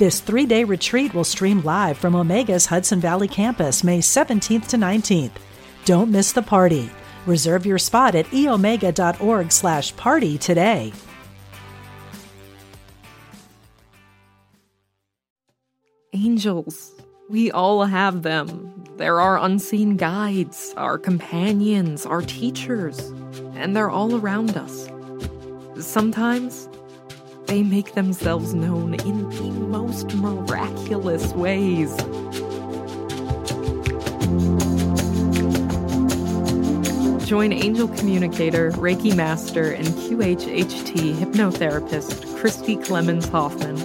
This three day retreat will stream live from Omega's Hudson Valley campus May 17th to 19th. Don't miss the party. Reserve your spot at eomega.org slash party today. Angels. We all have them. They're our unseen guides, our companions, our teachers, and they're all around us. Sometimes they make themselves known in the most miraculous ways. Join angel communicator, Reiki master, and QHHT hypnotherapist Christi Clemons Hoffman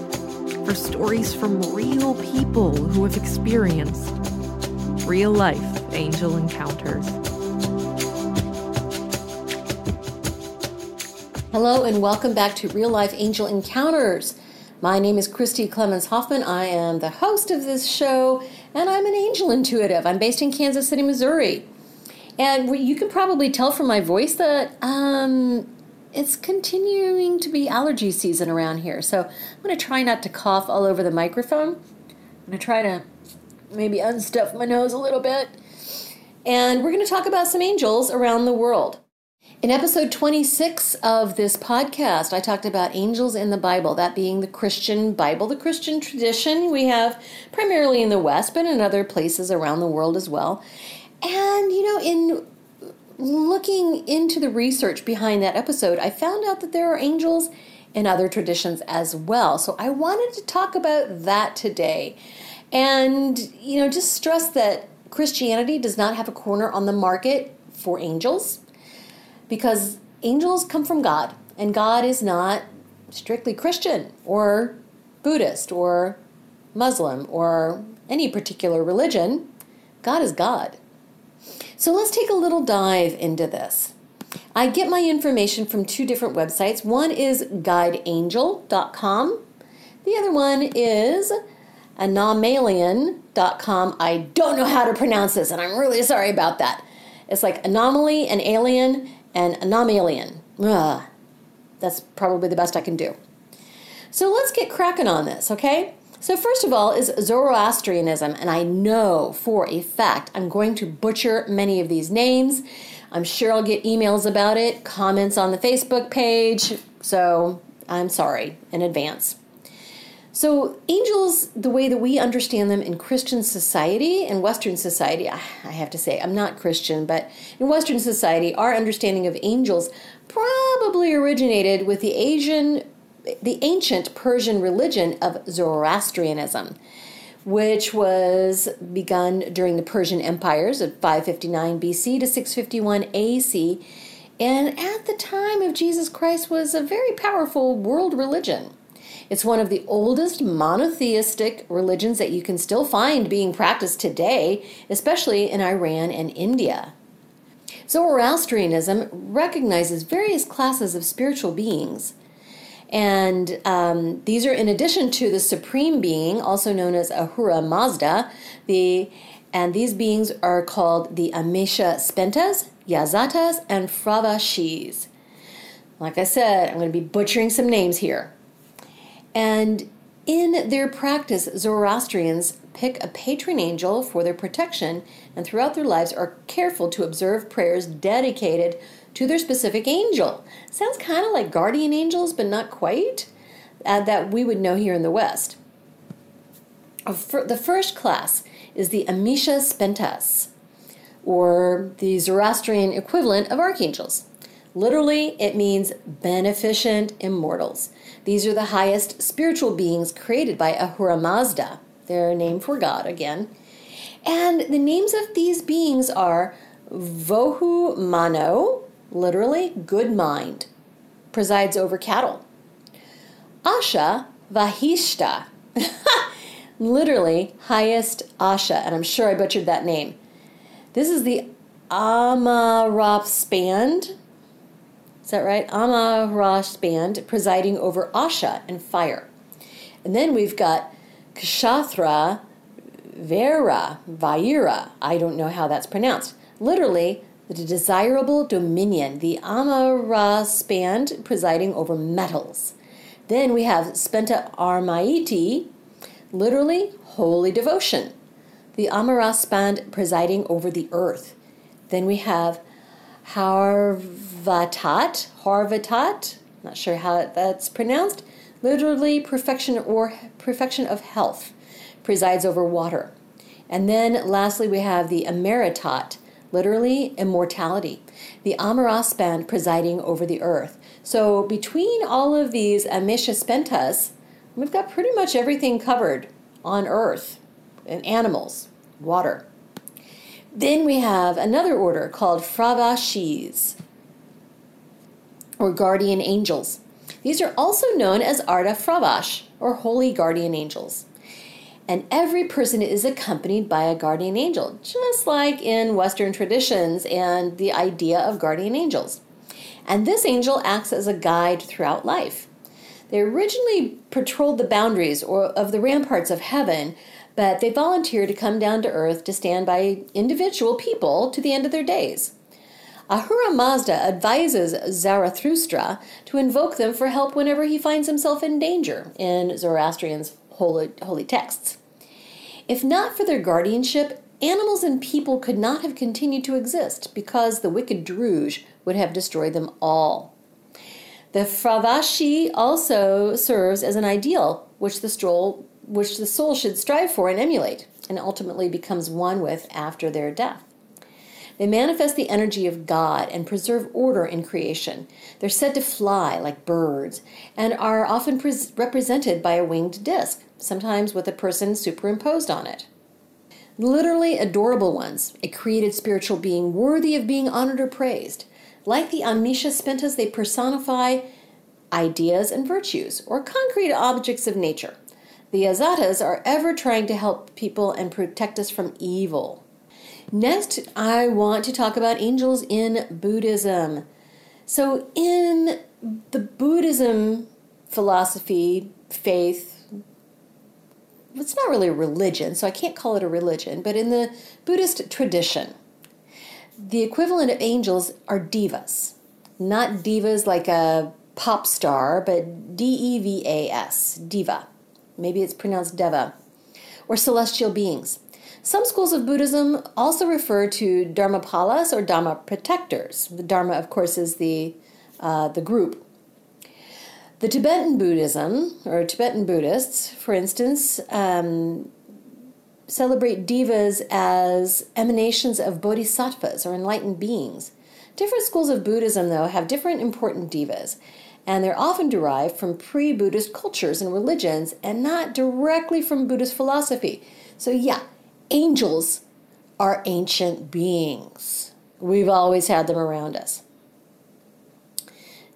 for stories from real people who have experienced real life angel encounters. Hello, and welcome back to Real Life Angel Encounters. My name is Christi Clemons Hoffman. I am the host of this show, and I'm an angel intuitive. I'm based in Kansas City, Missouri. And you can probably tell from my voice that um, it's continuing to be allergy season around here. So I'm going to try not to cough all over the microphone. I'm going to try to maybe unstuff my nose a little bit. And we're going to talk about some angels around the world. In episode 26 of this podcast, I talked about angels in the Bible, that being the Christian Bible, the Christian tradition we have primarily in the West, but in other places around the world as well. And, you know, in looking into the research behind that episode, I found out that there are angels in other traditions as well. So I wanted to talk about that today. And, you know, just stress that Christianity does not have a corner on the market for angels because angels come from God, and God is not strictly Christian or Buddhist or Muslim or any particular religion. God is God. So let's take a little dive into this. I get my information from two different websites. One is guideangel.com. The other one is anomalian.com. I don't know how to pronounce this, and I'm really sorry about that. It's like anomaly and alien and Anomalian. Ugh, that's probably the best I can do. So let's get cracking on this, okay? So, first of all, is Zoroastrianism, and I know for a fact I'm going to butcher many of these names. I'm sure I'll get emails about it, comments on the Facebook page, so I'm sorry in advance. So, angels, the way that we understand them in Christian society and Western society, I have to say, I'm not Christian, but in Western society, our understanding of angels probably originated with the Asian, the ancient Persian religion of Zoroastrianism, which was begun during the Persian empires of 559 BC to 651 AC, and at the time of Jesus Christ was a very powerful world religion. It's one of the oldest monotheistic religions that you can still find being practiced today, especially in Iran and India. Zoroastrianism recognizes various classes of spiritual beings. And um, these are in addition to the supreme being, also known as Ahura Mazda, the and these beings are called the Amesha Spentas, Yazatas, and Fravashis. Like I said, I'm going to be butchering some names here. And in their practice, Zoroastrians pick a patron angel for their protection and throughout their lives are careful to observe prayers dedicated to their specific angel. Sounds kind of like guardian angels, but not quite, uh, that we would know here in the West. The first class is the Amesha Spentas, or the Zoroastrian equivalent of archangels. Literally, it means beneficent immortals. These are the highest spiritual beings created by Ahura Mazda, their name for God again. And the names of these beings are Vohu Mano, literally good mind, presides over cattle. Asha Vahishta, literally highest Asha, and I'm sure I butchered that name. This is the Amarapspan. Is that right? Amarapspan presiding over Asha and fire. And then we've got Kshathra Vera Vaira. I don't know how that's pronounced. Literally, the desirable dominion, the Amarapspan presiding over metals. Then we have Spenta Armaiti, literally holy devotion, the Amarapspan presiding over the earth. Then we have Harvatat, Harvatat, not sure how that's pronounced, literally perfection or perfection of health, presides over water. And then lastly, we have the Ameretat, literally immortality, the Amarapspan presiding over the earth. So between all of these Amesha Spentas, we've got pretty much everything covered on earth and animals, water. Then we have another order called Fravashis, or guardian angels. These are also known as Arda Fravash, or holy guardian angels. And every person is accompanied by a guardian angel, just like in Western traditions and the idea of guardian angels. And this angel acts as a guide throughout life. They originally patrolled the boundaries or of the ramparts of heaven, but they volunteer to come down to earth to stand by individual people to the end of their days. Ahura Mazda advises Zarathustra to invoke them for help whenever he finds himself in danger in Zoroastrian's holy, holy texts. If not for their guardianship, animals and people could not have continued to exist because the wicked Druj would have destroyed them all. The Fravashi also serves as an ideal which the, stroll, which the soul should strive for and emulate, and ultimately becomes one with after their death. They manifest the energy of God and preserve order in creation. They're said to fly like birds and are often pre- represented by a winged disc, sometimes with a person superimposed on it. Literally adorable ones, a created spiritual being worthy of being honored or praised. Like the Amesha Spentas, they personify ideas and virtues, or concrete objects of nature. The Yazatas are ever trying to help people and protect us from evil. Next, I want to talk about angels in Buddhism. So, in the Buddhism philosophy, faith, it's not really a religion, so I can't call it a religion, but in the Buddhist tradition, the equivalent of angels are devas. Not divas like a pop star, but D E V A S, diva. Maybe it's pronounced deva, or celestial beings. Some schools of Buddhism also refer to Dharmapalas or Dharma protectors. The Dharma, of course, is the, uh, the group. The Tibetan Buddhism, or Tibetan Buddhists, for instance, um, celebrate devas as emanations of bodhisattvas or enlightened beings. Different schools of Buddhism, though, have different important devas, and they're often derived from pre Buddhist cultures and religions and not directly from Buddhist philosophy. So, yeah, angels are ancient beings. We've always had them around us.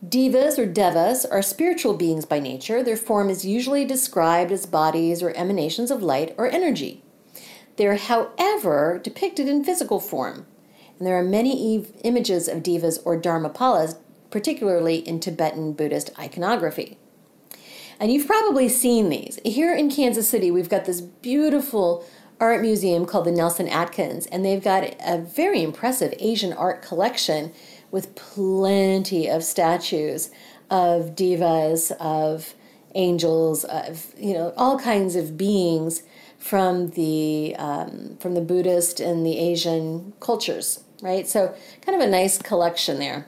Devas or devas are spiritual beings by nature. Their form is usually described as bodies or emanations of light or energy. They are, however, depicted in physical form, and there are many images of devas or dharmapalas, particularly in Tibetan Buddhist iconography. And you've probably seen these. Here in Kansas City, we've got this beautiful art museum called the Nelson Atkins, and they've got a very impressive Asian art collection with plenty of statues of devas, of angels, of you know all kinds of beings from the um, from the Buddhist and the Asian cultures, right? So kind of a nice collection there.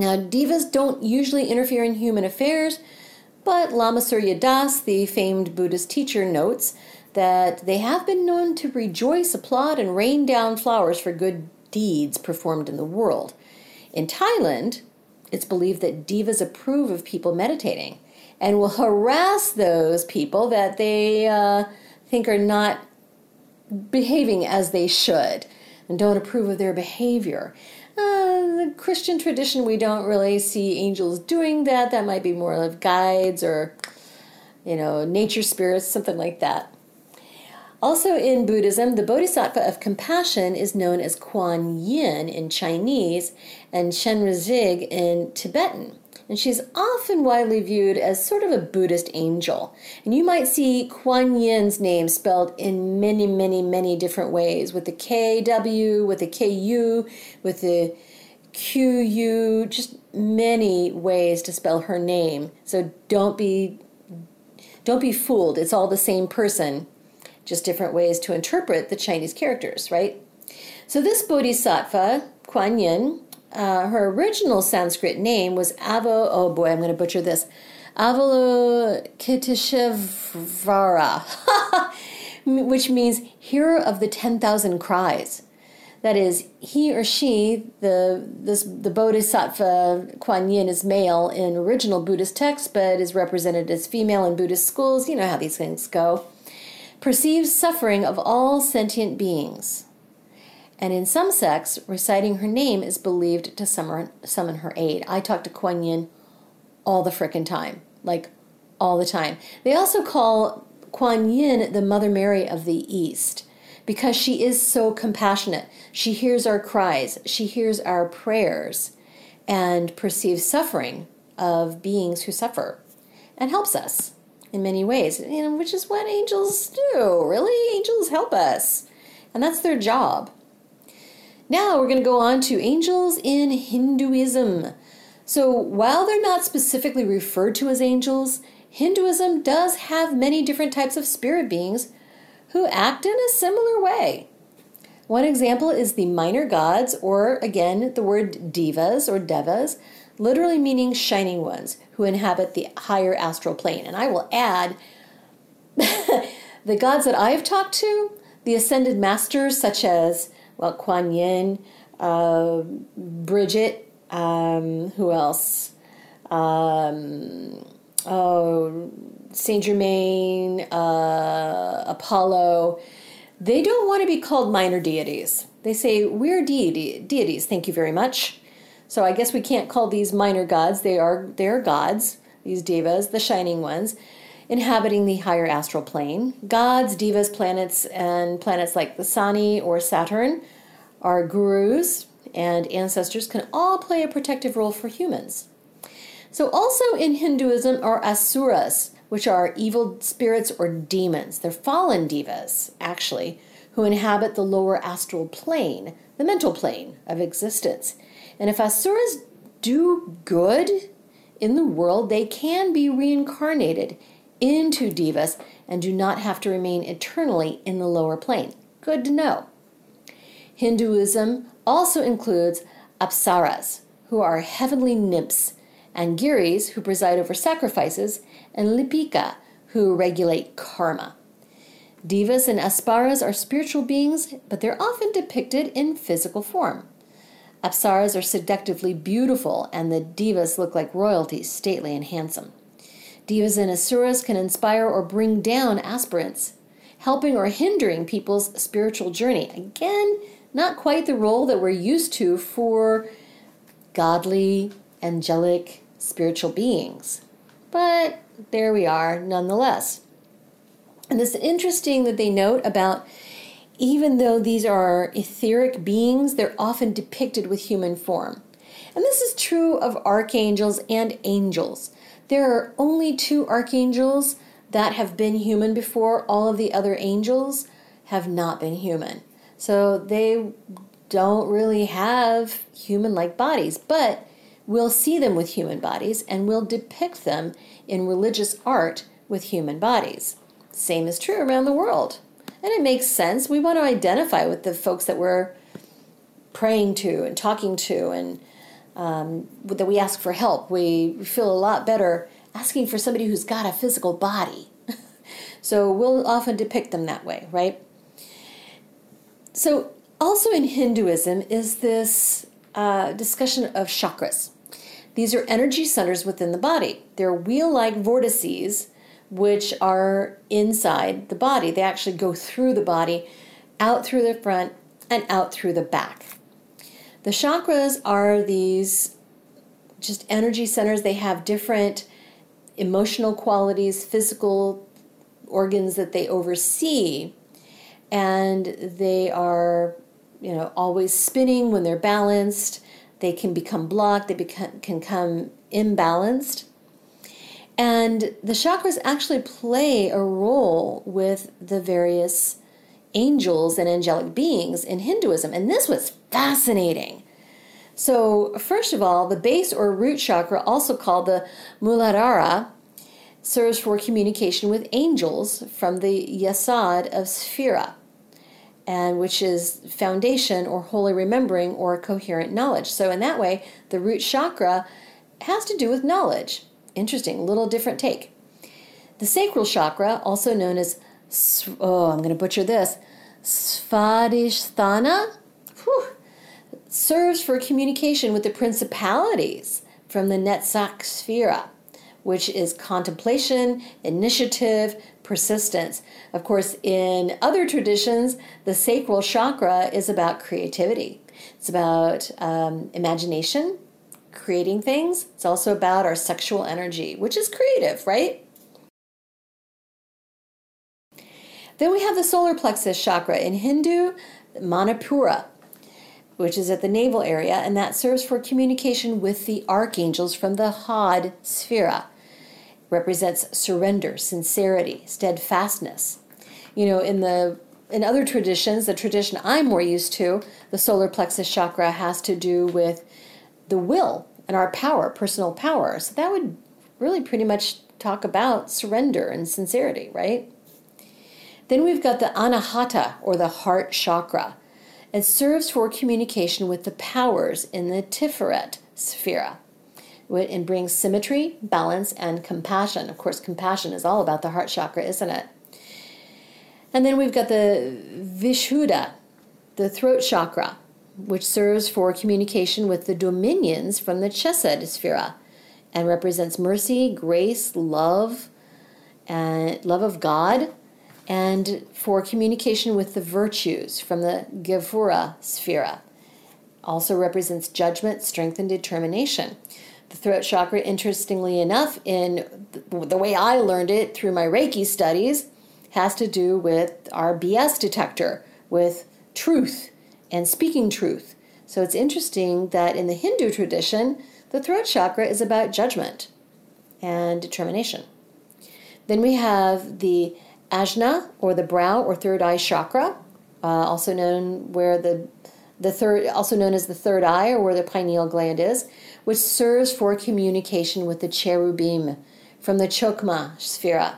Now devas don't usually interfere in human affairs, but Lama Surya Das, the famed Buddhist teacher, notes that they have been known to rejoice, applaud, and rain down flowers for good deeds performed in the world. In Thailand, it's believed that devas approve of people meditating and will harass those people that they uh, think are not behaving as they should and don't approve of their behavior. Uh, the Christian tradition, we don't really see angels doing that. That might be more of guides or you know, nature spirits, something like that. Also in Buddhism, the bodhisattva of compassion is known as Kuan Yin in Chinese and Chenrezig in Tibetan. And she's often widely viewed as sort of a Buddhist angel. And you might see Kuan Yin's name spelled in many, many, many different ways with the KW, with the KU, with the QU, just many ways to spell her name. So don't be don't be fooled. It's all the same person just different ways to interpret the Chinese characters, right? So this bodhisattva, Kuan Yin, uh, her original Sanskrit name was Avo, oh boy, I'm going to butcher this, Avalokiteshvara, which means hearer of the 10,000 cries. That is, he or she, the this the Bodhisattva Kuan Yin is male in original Buddhist texts, but is represented as female in Buddhist schools. You know how these things go perceives suffering of all sentient beings. And in some sects, reciting her name is believed to summon her aid. I talk to Kuan Yin all the frickin' time, like all the time. They also call Kuan Yin the Mother Mary of the East because she is so compassionate. She hears our cries, she hears our prayers, and perceives suffering of beings who suffer and helps us in many ways, you know, which is what angels do. Really, angels help us, and that's their job. Now we're going to go on to angels in Hinduism. So while they're not specifically referred to as angels, Hinduism does have many different types of spirit beings who act in a similar way. One example is the minor gods, or again, the word devas or devas, literally meaning shining ones who inhabit the higher astral plane. And I will add the gods that I have talked to, the ascended masters such as, well, Kuan Yin, uh, Bridget, um, who else? Um, oh, Saint Germain, uh, Apollo. They don't want to be called minor deities. They say, We're deities, thank you very much. So I guess we can't call these minor gods. They are they are gods, these devas, the shining ones, inhabiting the higher astral plane. Gods, devas, planets, and planets like the Sani or Saturn are gurus and ancestors can all play a protective role for humans. So also in Hinduism are asuras, which are evil spirits or demons. They're fallen devas, actually, who inhabit the lower astral plane, the mental plane of existence. And if asuras do good in the world, they can be reincarnated into devas and do not have to remain eternally in the lower plane. Good to know. Hinduism also includes apsaras, who are heavenly nymphs, and giris, who preside over sacrifices, and lipika, who regulate karma. Devas and apsaras are spiritual beings, but they're often depicted in physical form. Apsaras are seductively beautiful, and the divas look like royalty, stately and handsome. Divas and asuras can inspire or bring down aspirants, helping or hindering people's spiritual journey. Again, not quite the role that we're used to for godly, angelic, spiritual beings. But there we are nonetheless. And it's interesting that they note about even though these are etheric beings, they're often depicted with human form. And this is true of archangels and angels. There are only two archangels that have been human before, all of the other angels have not been human. So they don't really have human like bodies, but we'll see them with human bodies and we'll depict them in religious art with human bodies. Same is true around the world. And it makes sense. We want to identify with the folks that we're praying to and talking to and um, that we ask for help. We feel a lot better asking for somebody who's got a physical body. so we'll often depict them that way, right? So, also in Hinduism is this uh, discussion of chakras. These are energy centers within the body. They're wheel like vortices which are inside the body. They actually go through the body, out through the front, and out through the back. The chakras are these just energy centers. They have different emotional qualities, physical organs that they oversee, and they are, you know, always spinning when they're balanced. They can become blocked. They become, can come imbalanced. And the chakras actually play a role with the various angels and angelic beings in Hinduism. And this was fascinating. So, first of all, the base or root chakra, also called the Muladhara, serves for communication with angels from the Yesod of Sphira, and which is foundation or holy remembering or coherent knowledge. So, in that way, the root chakra has to do with knowledge. Interesting, little different take. The sacral chakra, also known as, oh, I'm going to butcher this, Svadhisthana, whew, serves for communication with the principalities from the Netzach Sphira, which is contemplation, initiative, persistence. Of course, in other traditions, the sacral chakra is about creativity. It's about um, imagination, creating things. It's also about our sexual energy, which is creative, right? Then we have the solar plexus chakra in Hindu, Manipura, which is at the navel area, and that serves for communication with the archangels from the Hod Sphira. Represents surrender, sincerity, steadfastness. You know, in the in other traditions, the tradition I'm more used to, the solar plexus chakra has to do with the will and our power, personal power. So that would really pretty much talk about surrender and sincerity, right? Then we've got the anahata or the heart chakra. It serves for communication with the powers in the Tiferet sphere and brings symmetry, balance, and compassion. Of course, compassion is all about the heart chakra, isn't it? And then we've got the Vishuddha, the throat chakra which serves for communication with the dominions from the Chesed Sphira and represents mercy, grace, love, and love of God, and for communication with the virtues from the Gevura Sphira. Also represents judgment, strength, and determination. The throat chakra, interestingly enough, in the way I learned it through my Reiki studies, has to do with our BS detector, with truth and speaking truth. So it's interesting that in the Hindu tradition, the throat chakra is about judgment and determination. Then we have the ajna, or the brow or third eye chakra, uh, also known where the the third, also known as the third eye, or where the pineal gland is, which serves for communication with the cherubim from the chokma sphera,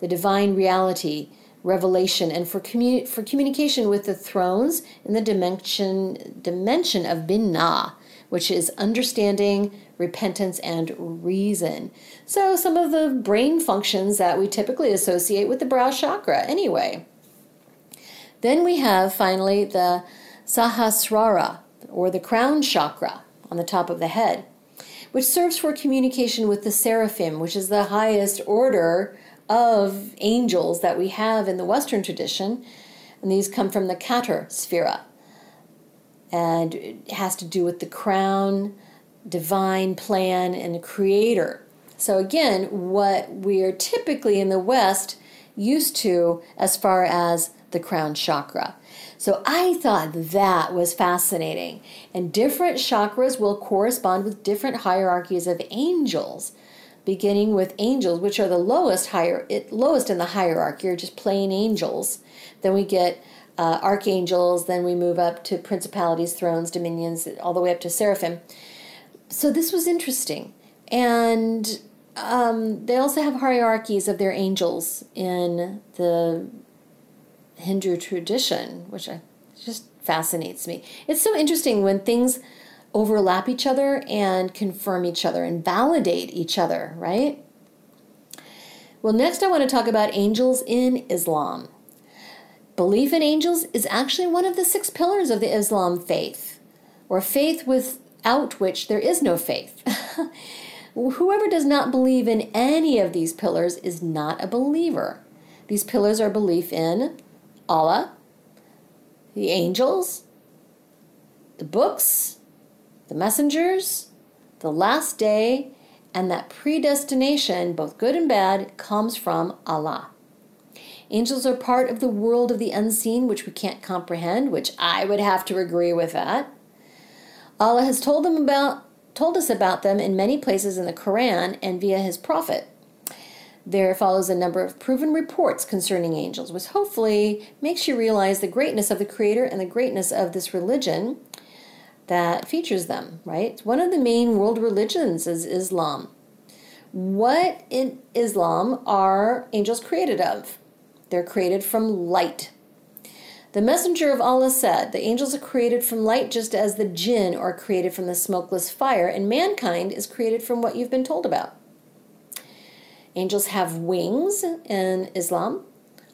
the divine reality revelation and for, commu- for communication with the thrones in the dimension, dimension of Binah, which is understanding, repentance, and reason. So, some of the brain functions that we typically associate with the brow chakra, anyway. Then we have finally the Sahasrara, or the crown chakra on the top of the head, which serves for communication with the seraphim, which is the highest order of angels that we have in the Western tradition, and these come from the Keter Sphera. And it has to do with the crown, divine plan, and creator. So, again, what we're typically in the West used to as far as the crown chakra. So, I thought that was fascinating. And different chakras will correspond with different hierarchies of angels beginning with angels, which are the lowest higher lowest in the hierarchy, or just plain angels. Then we get uh, archangels. Then we move up to principalities, thrones, dominions, all the way up to seraphim. So this was interesting, and um, they also have hierarchies of their angels in the Hindu tradition, which I, just fascinates me. It's so interesting when things overlap each other and confirm each other and validate each other, right? Well, next I want to talk about angels in Islam. Belief in angels is actually one of the six pillars of the Islam faith, or faith without which there is no faith. Whoever does not believe in any of these pillars is not a believer. These pillars are belief in Allah, the angels, the books, the messengers, the last day, and that predestination, both good and bad, comes from Allah. Angels are part of the world of the unseen, which we can't comprehend, which I would have to agree with that. Allah has told them about told us about them in many places in the Quran and via his prophet. There follows a number of proven reports concerning angels, which hopefully makes you realize the greatness of the Creator and the greatness of this religion that features them, right? One of the main world religions is Islam. What in Islam are angels created of? They're created from light. The messenger of Allah said, The angels are created from light just as the jinn are created from the smokeless fire, and mankind is created from what you've been told about. Angels have wings in Islam.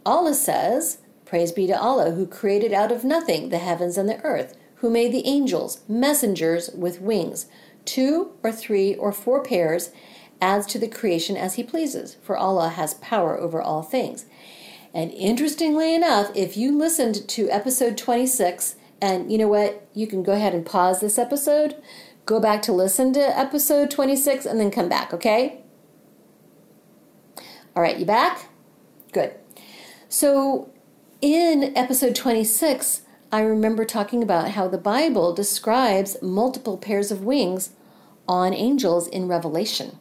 Allah says, Praise be to Allah, who created out of nothing the heavens and the earth, who made the angels, messengers with wings. Two or three or four pairs adds to the creation as He pleases, for Allah has power over all things. And interestingly enough, if you listened to episode 26, and you know what, you can go ahead and pause this episode, go back to listen to episode 26, and then come back, okay? All right, you back? Good. So, in episode 26, I remember talking about how the Bible describes multiple pairs of wings on angels in Revelation,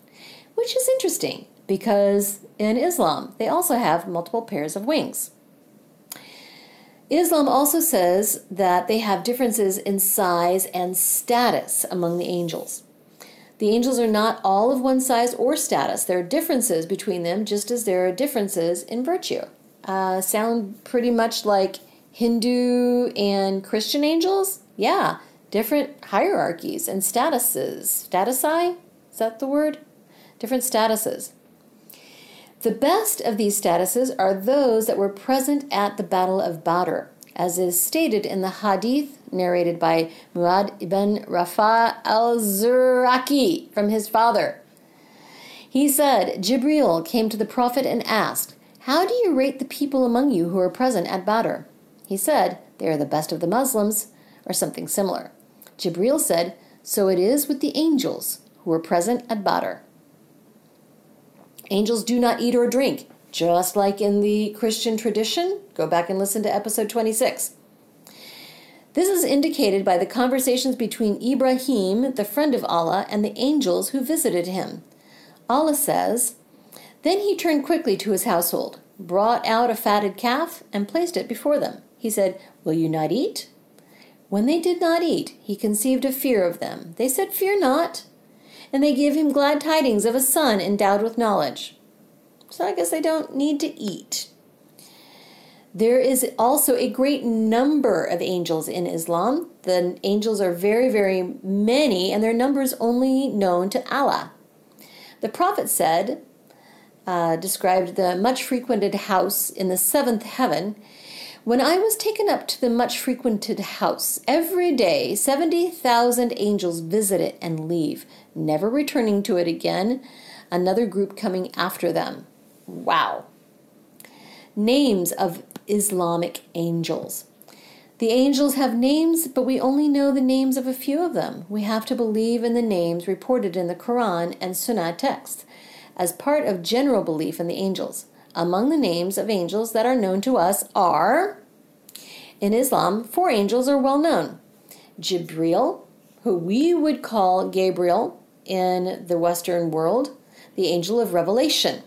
which is interesting because in Islam they also have multiple pairs of wings. Islam also says that they have differences in size and status among the angels. The angels are not all of one size or status. There are differences between them, just as there are differences in virtue. Uh, sound pretty much like Hindu and Christian angels? Yeah, different hierarchies and statuses. Statusi? Is that the word? Different statuses. The best of these statuses are those that were present at the Battle of Badr, as is stated in the hadith narrated by Muad ibn Rafa al Zuraki from his father. He said, Jibril came to the Prophet and asked, How do you rate the people among you who are present at Badr? He said, They are the best of the Muslims, or something similar. Jibril said, So it is with the angels who were present at Badr. Angels do not eat or drink, just like in the Christian tradition. Go back and listen to episode 26. This is indicated by the conversations between Ibrahim, the friend of Allah, and the angels who visited him. Allah says, Then he turned quickly to his household, brought out a fatted calf, and placed it before them. He said, Will you not eat? When they did not eat, he conceived a fear of them. They said, Fear not and they give him glad tidings of a son endowed with knowledge. So I guess they don't need to eat. There is also a great number of angels in Islam. The angels are very, very many, and their number is only known to Allah. The Prophet said, uh, described the much frequented house in the seventh heaven when I was taken up to the much frequented house, every day 70,000 angels visit it and leave, never returning to it again, another group coming after them. Wow. Names of Islamic angels. The angels have names, but we only know the names of a few of them. We have to believe in the names reported in the Quran and Sunnah texts as part of general belief in the angels. Among the names of angels that are known to us are in Islam, four angels are well known Jibril, who we would call Gabriel in the Western world, the angel of revelation.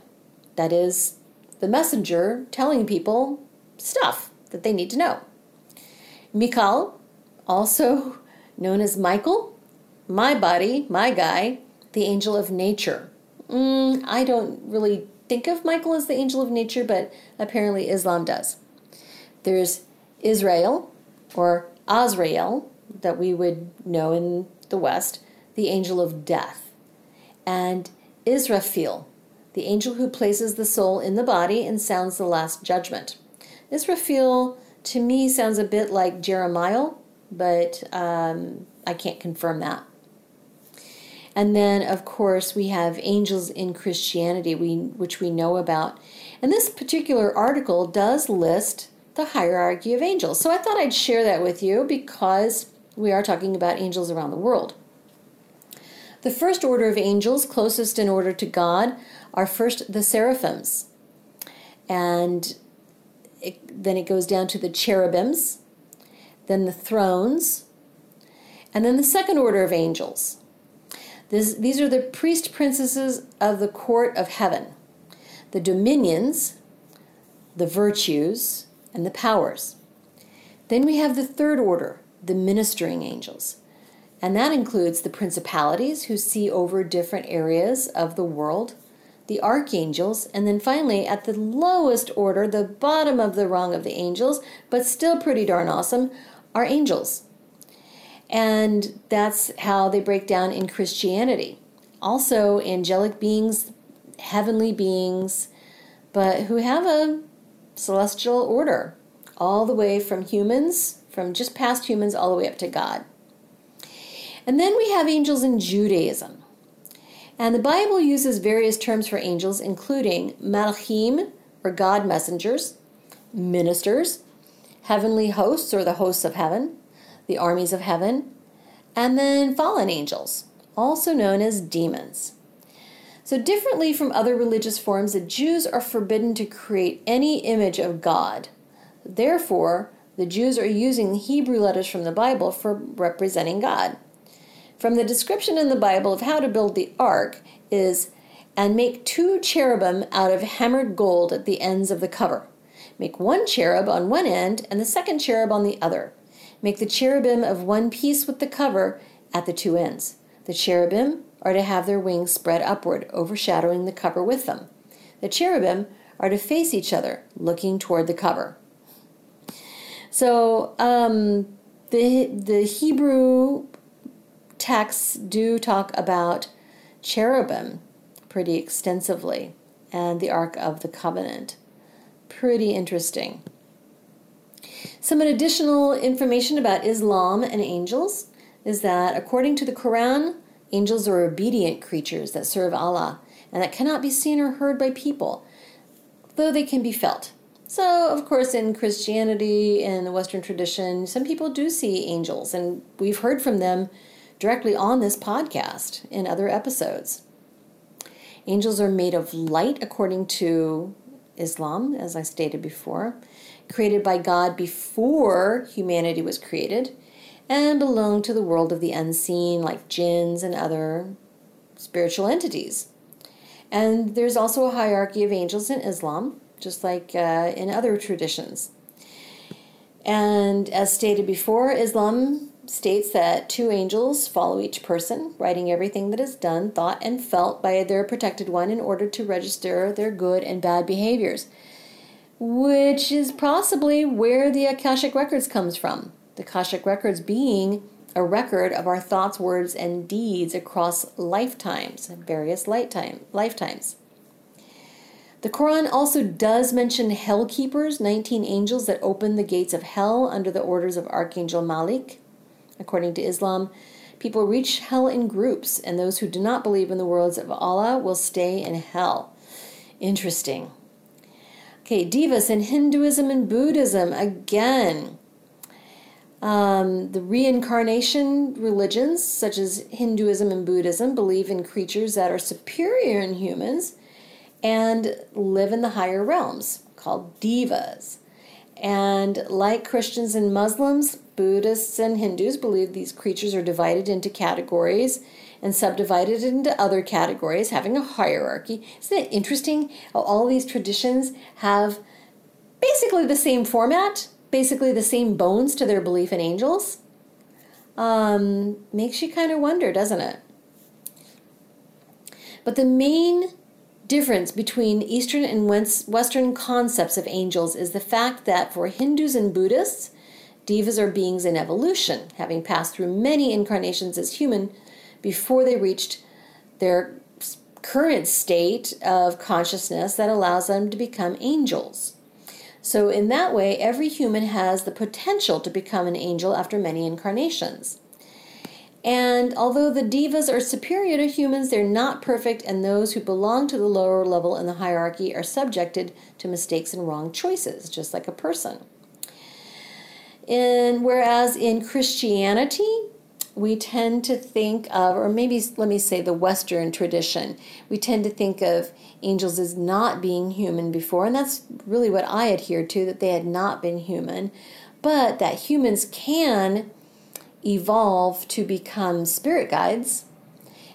That is, the messenger telling people stuff that they need to know. Mikal, also known as Michael, my body, my guy, the angel of nature. Mm, I don't really think of Michael as the angel of nature, but apparently Islam does. There's Israel, or Azrael, that we would know in the West, the angel of death, and Israfil, the angel who places the soul in the body and sounds the last judgment. Israfil, to me, sounds a bit like Jeremiah, but um, I can't confirm that. And then, of course, we have angels in Christianity, we, which we know about. And this particular article does list the hierarchy of angels. So I thought I'd share that with you because we are talking about angels around the world. The first order of angels, closest in order to God, are first the seraphims. And it, then it goes down to the cherubims, then the thrones, and then the second order of angels. This, these are the priest princesses of the court of heaven, the dominions, the virtues, and the powers. Then we have the third order, the ministering angels. And that includes the principalities who see over different areas of the world, the archangels, and then finally, at the lowest order, the bottom of the rung of the angels, but still pretty darn awesome, are angels. And that's how they break down in Christianity. Also, angelic beings, heavenly beings, but who have a celestial order, all the way from humans, from just past humans, all the way up to God. And then we have angels in Judaism. And the Bible uses various terms for angels, including malachim, or God messengers, ministers, heavenly hosts, or the hosts of heaven, the armies of heaven, and then fallen angels, also known as demons. So, differently from other religious forms, the Jews are forbidden to create any image of God. Therefore, the Jews are using the Hebrew letters from the Bible for representing God. From the description in the Bible of how to build the ark is and make two cherubim out of hammered gold at the ends of the cover. Make one cherub on one end and the second cherub on the other. Make the cherubim of one piece with the cover at the two ends. The cherubim are to have their wings spread upward, overshadowing the cover with them. The cherubim are to face each other, looking toward the cover. So um, the the Hebrew texts do talk about cherubim pretty extensively and the Ark of the Covenant. Pretty interesting. Some additional information about Islam and angels is that according to the Quran, angels are obedient creatures that serve Allah and that cannot be seen or heard by people, though they can be felt. So, of course, in Christianity and the Western tradition, some people do see angels, and we've heard from them directly on this podcast in other episodes. Angels are made of light according to Islam, as I stated before, created by God before humanity was created, and belong to the world of the unseen, like jinns and other spiritual entities. And there's also a hierarchy of angels in Islam, just like uh, in other traditions. And as stated before, Islam states that two angels follow each person, writing everything that is done, thought, and felt by their protected one in order to register their good and bad behaviors, which is possibly where the Akashic Records comes from. The Akashic Records being a record of our thoughts, words, and deeds across lifetimes, various lifetime, lifetimes. The Quran also does mention hell keepers, 19 angels that open the gates of hell under the orders of Archangel Malik. According to Islam, people reach hell in groups, and those who do not believe in the words of Allah will stay in hell. Interesting. Okay, devas in Hinduism and Buddhism, again. Um, the reincarnation religions, such as Hinduism and Buddhism, believe in creatures that are superior in humans and live in the higher realms, called devas. And like Christians and Muslims, Buddhists and Hindus believe these creatures are divided into categories and subdivided into other categories, having a hierarchy. Isn't it interesting how all these traditions have basically the same format, basically the same bones to their belief in angels? Um, makes you kind of wonder, doesn't it? But the main difference between Eastern and Western concepts of angels is the fact that for Hindus and Buddhists, Devas are beings in evolution, having passed through many incarnations as human before they reached their current state of consciousness that allows them to become angels. So, in that way, every human has the potential to become an angel after many incarnations. And although the divas are superior to humans, they're not perfect, and those who belong to the lower level in the hierarchy are subjected to mistakes and wrong choices, just like a person. And whereas in Christianity, we tend to think of, or maybe let me say the Western tradition, we tend to think of angels as not being human before, and that's really what I adhered to, that they had not been human, but that humans can evolve to become spirit guides,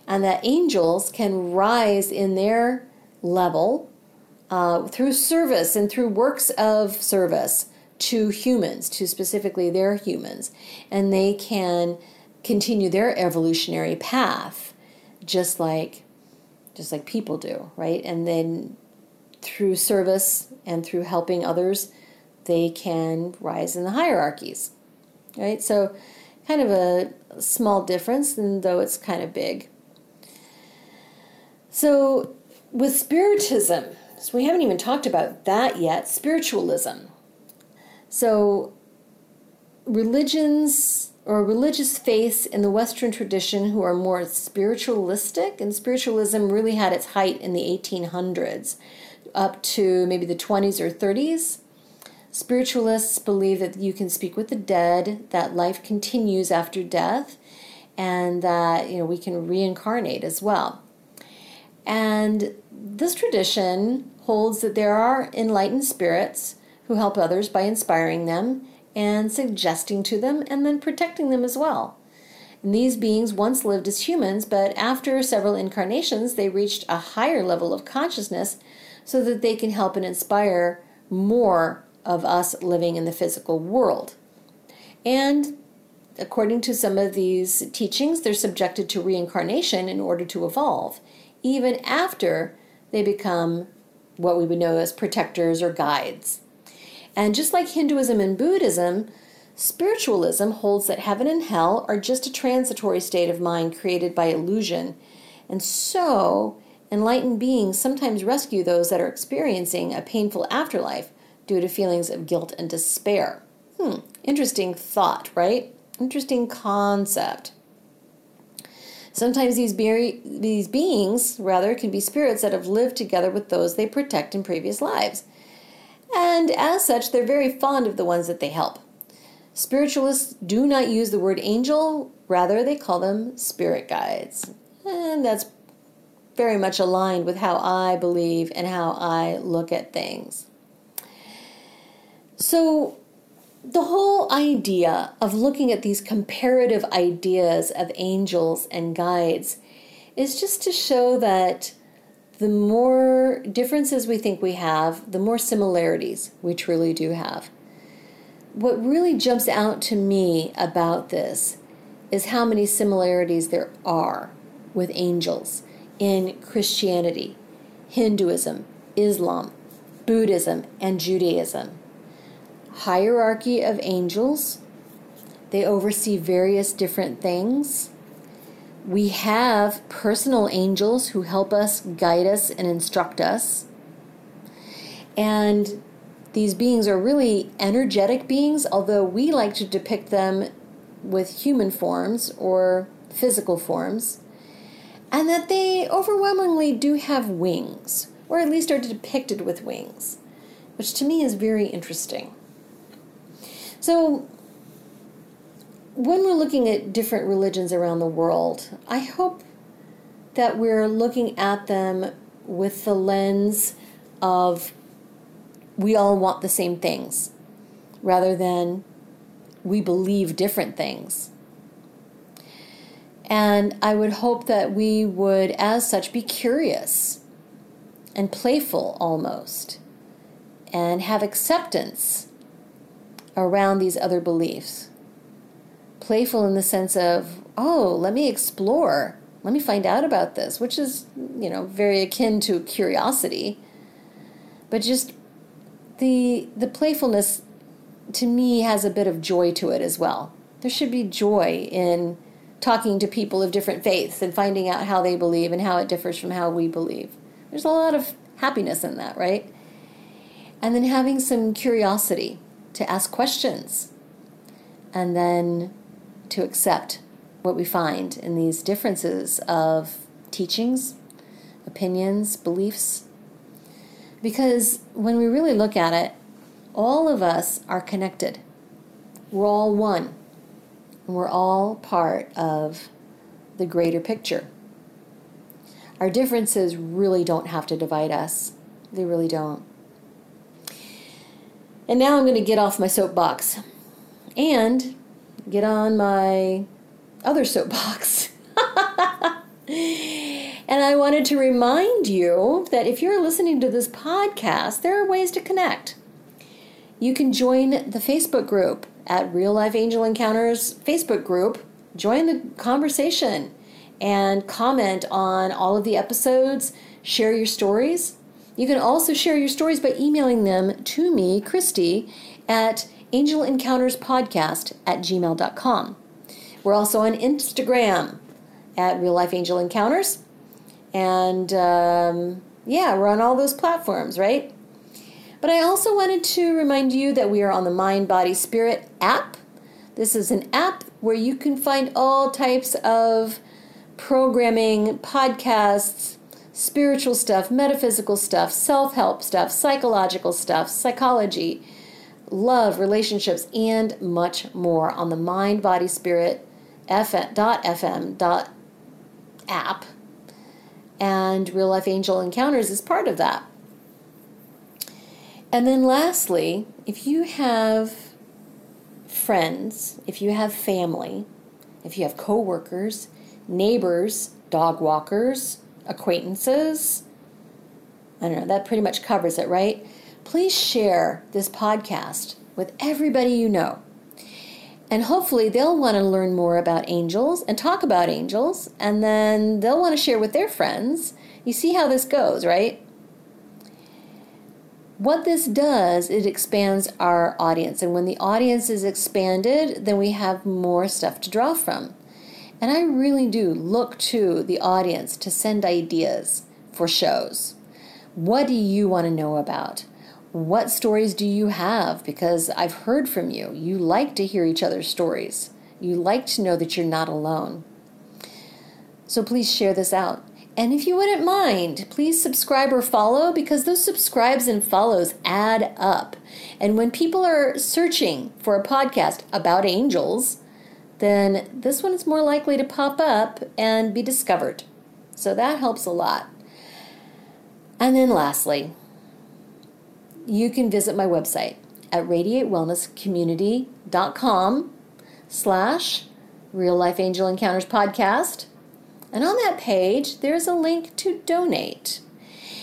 and that angels can rise in their level uh, through service and through works of service to humans, to specifically their humans, and they can continue their evolutionary path just like just like people do, right? And then through service and through helping others, they can rise in the hierarchies. Right? So kind of a small difference, and though it's kind of big. So with spiritism, so we haven't even talked about that yet, spiritualism. So religions or religious faiths in the Western tradition who are more spiritualistic, and spiritualism really had its height in the 1800s up to maybe the 20s or 30s. Spiritualists believe that you can speak with the dead, that life continues after death, and that you know we can reincarnate as well. And this tradition holds that there are enlightened spirits who help others by inspiring them and suggesting to them and then protecting them as well. And these beings once lived as humans, but after several incarnations, they reached a higher level of consciousness so that they can help and inspire more of us living in the physical world. And according to some of these teachings, they're subjected to reincarnation in order to evolve, even after they become what we would know as protectors or guides. And just like Hinduism and Buddhism, spiritualism holds that heaven and hell are just a transitory state of mind created by illusion. And so, enlightened beings sometimes rescue those that are experiencing a painful afterlife due to feelings of guilt and despair. Hmm, interesting thought, right? Interesting concept. Sometimes these, be- these beings, rather, can be spirits that have lived together with those they protect in previous lives and as such, they're very fond of the ones that they help. Spiritualists do not use the word angel, rather, they call them spirit guides. And that's very much aligned with how I believe and how I look at things. So, the whole idea of looking at these comparative ideas of angels and guides is just to show that the more differences we think we have, the more similarities we truly do have. What really jumps out to me about this is how many similarities there are with angels in Christianity, Hinduism, Islam, Buddhism, and Judaism. Hierarchy of angels, they oversee various different things we have personal angels who help us, guide us, and instruct us. And these beings are really energetic beings, although we like to depict them with human forms or physical forms. And that they overwhelmingly do have wings, or at least are depicted with wings, which to me is very interesting. So, when we're looking at different religions around the world, I hope that we're looking at them with the lens of we all want the same things rather than we believe different things. And I would hope that we would, as such, be curious and playful almost and have acceptance around these other beliefs playful in the sense of, oh, let me explore, let me find out about this, which is, you know, very akin to curiosity. But just the the playfulness to me has a bit of joy to it as well. There should be joy in talking to people of different faiths and finding out how they believe and how it differs from how we believe. There's a lot of happiness in that, right? And then having some curiosity to ask questions and then to accept what we find in these differences of teachings, opinions, beliefs. Because when we really look at it, all of us are connected. We're all one. And we're all part of the greater picture. Our differences really don't have to divide us, they really don't. And now I'm going to get off my soapbox and get on my other soapbox. and I wanted to remind you that if you're listening to this podcast, there are ways to connect. You can join the Facebook group at Real Life Angel Encounters Facebook group. Join the conversation and comment on all of the episodes, share your stories. You can also share your stories by emailing them to me, Christi, at angelencounterspodcast at gmail.com. We're also on Instagram at Real Life Angel Encounters. And um, yeah, we're on all those platforms, right? But I also wanted to remind you that we are on the Mind Body Spirit app. This is an app where you can find all types of programming, podcasts, spiritual stuff, metaphysical stuff, self help stuff, psychological stuff, psychology, love, relationships, and much more on the Mind Body Spirit FM, app. And Real Life Angel Encounters is part of that. And then lastly, if you have friends, if you have family, if you have coworkers, neighbors, dog walkers, acquaintances, I don't know, that pretty much covers it, right? Please share this podcast with everybody you know. And hopefully they'll want to learn more about angels and talk about angels, and then they'll want to share with their friends. You see how this goes, right? what this does, it expands our audience. And when the audience is expanded, then we have more stuff to draw from. And I really do look to the audience to send ideas for shows. What do you want to know about? What stories do you have? Because I've heard from you. You like to hear each other's stories. You like to know that you're not alone. So please share this out. And if you wouldn't mind, please subscribe or follow because those subscribes and follows add up. And when people are searching for a podcast about angels, then this one is more likely to pop up and be discovered. So that helps a lot. And then lastly, you can visit my website at radiatewellnesscommunity.com slash real life angel encounters podcast and on that page, there's a link to donate.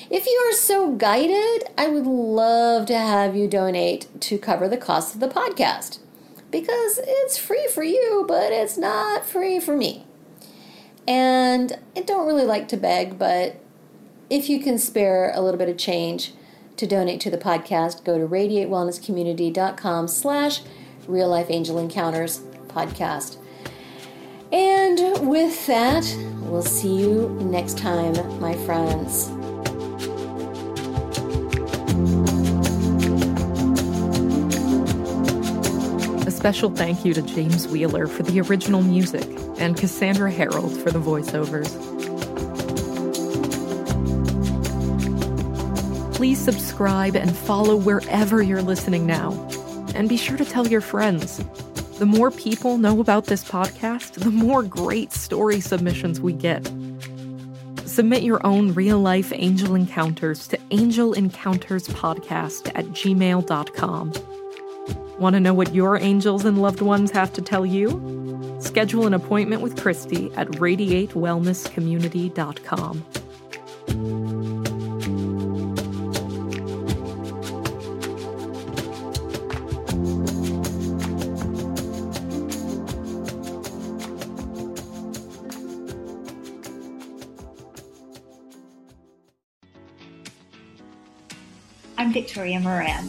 If you are so guided, I would love to have you donate to cover the cost of the podcast because it's free for you, but it's not free for me. And I don't really like to beg, but if you can spare a little bit of change to donate to the podcast, go to radiatewellnesscommunity.com slash real life angel encounters podcast. And with that, we'll see you next time, my friends. Special thank you to James Wheeler for the original music and Cassandra Harold for the voiceovers. Please subscribe and follow wherever you're listening now. And be sure to tell your friends. The more people know about this podcast, the more great story submissions we get. Submit your own real life angel encounters to angelencounterspodcast at gmail.com. Want to know what your angels and loved ones have to tell you? Schedule an appointment with Christi at radiatewellnesscommunity.com. I'm Victoria Moran.